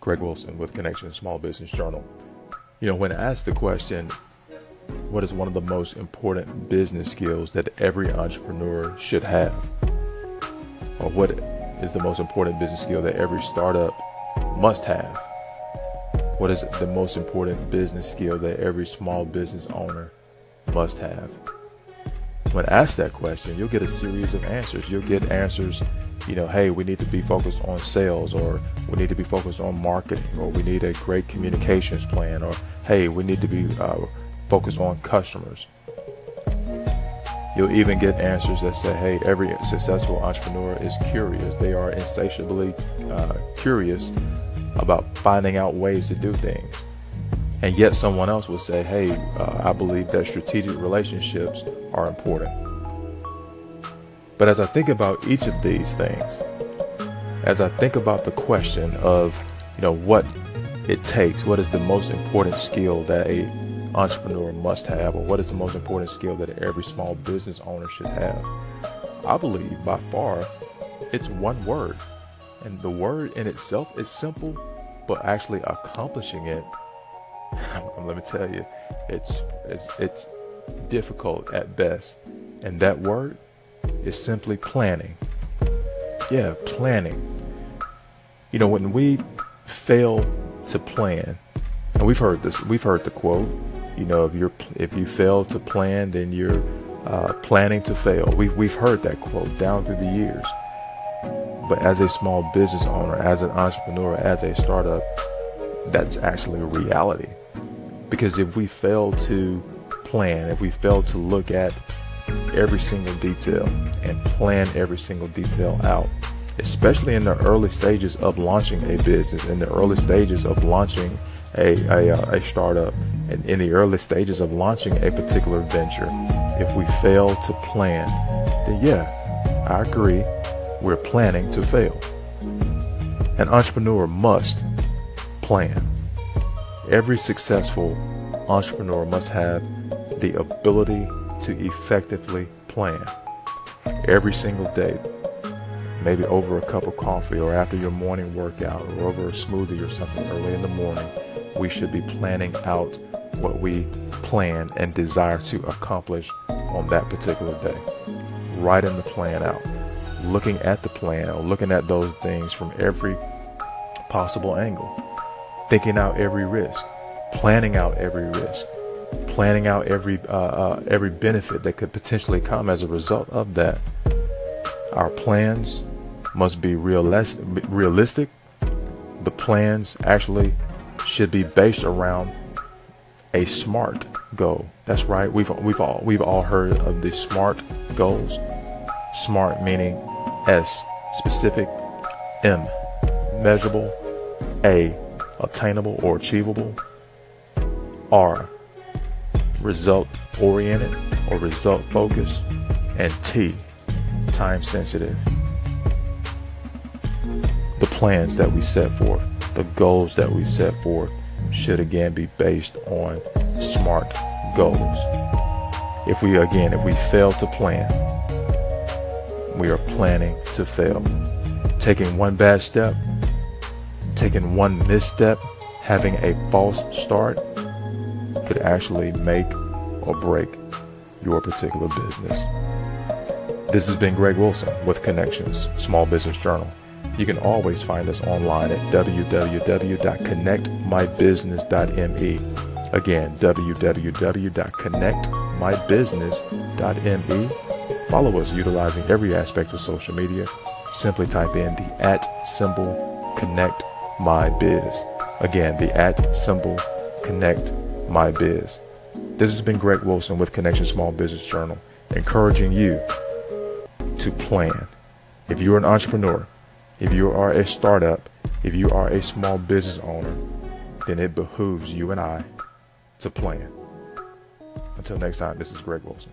Greg Wilson with Connection Small Business Journal. You know, when asked the question, what is one of the most important business skills that every entrepreneur should have? Or what is the most important business skill that every startup must have? What is the most important business skill that every small business owner must have? When asked that question, you'll get a series of answers. You'll get answers, you know, hey, we need to be focused on sales, or we need to be focused on marketing, or we need a great communications plan, or hey, we need to be uh, focused on customers. You'll even get answers that say, hey, every successful entrepreneur is curious. They are insatiably uh, curious about finding out ways to do things. And yet someone else will say, hey, uh, I believe that strategic relationships are important. But as I think about each of these things, as I think about the question of, you know, what it takes, what is the most important skill that a entrepreneur must have, or what is the most important skill that every small business owner should have? I believe by far it's one word. And the word in itself is simple, but actually accomplishing it, let me tell you, it's, it's, it's difficult at best. And that word is simply planning. Yeah, planning. You know, when we fail to plan, and we've heard this, we've heard the quote, you know, if you're if you fail to plan, then you're uh, planning to fail. We've we've heard that quote down through the years. But as a small business owner, as an entrepreneur, as a startup, that's actually a reality. Because if we fail to plan, if we fail to look at every single detail and plan every single detail out, especially in the early stages of launching a business, in the early stages of launching a, a, uh, a startup, and in the early stages of launching a particular venture, if we fail to plan, then yeah, I agree, we're planning to fail. An entrepreneur must plan. Every successful entrepreneur must have the ability to effectively plan every single day. Maybe over a cup of coffee or after your morning workout or over a smoothie or something early in the morning, we should be planning out what we plan and desire to accomplish on that particular day. Writing the plan out, looking at the plan or looking at those things from every possible angle, thinking out every risk, planning out every risk, planning out every uh, uh, every benefit that could potentially come as a result of that. Our plans must be realistic. Realistic. The plans actually should be based around a SMART goal. That's right. We've we've all we've all heard of the SMART goals. SMART meaning S specific, M measurable, A attainable or achievable, R result oriented or result focused, and T time sensitive. The plans that we set forth, the goals that we set forth should again be based on SMART goals. If we again, if we fail to plan, we are planning to fail. Taking one bad step, taking one misstep, having a false start could actually make or break your particular business. This has been Greg Wilson with Connections Small Business Journal. You can always find us online at www.connectmybusiness.me. Again, www.connectmybusiness.me. Follow us utilizing every aspect of social media. Simply type in the at symbol connect my biz. Again, the at symbol connect my biz. This has been Greg Wilson with Connection Small Business Journal, encouraging you to plan. If you're an entrepreneur, if you are a startup, if you are a small business owner, then it behooves you and I to plan. Until next time, this is Greg Wilson.